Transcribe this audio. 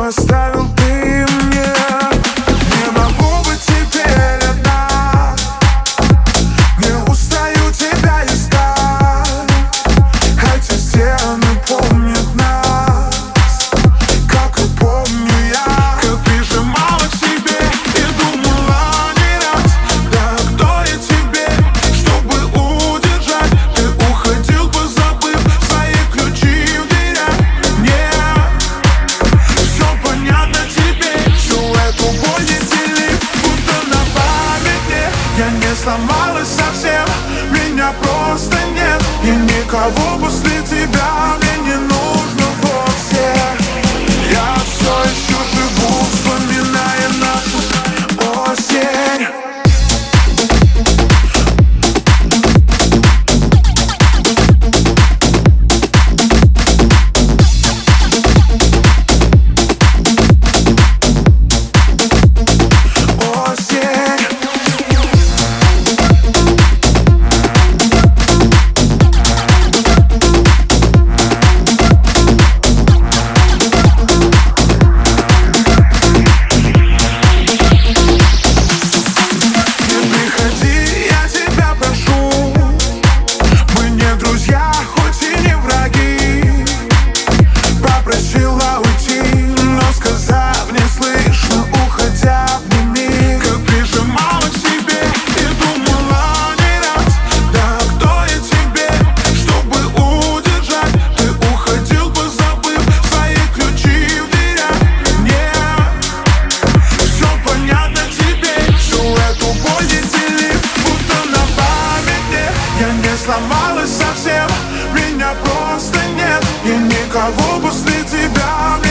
gostaram сломалась совсем. Меня просто нет И никого после тебя мне не нужно. Кого после тебя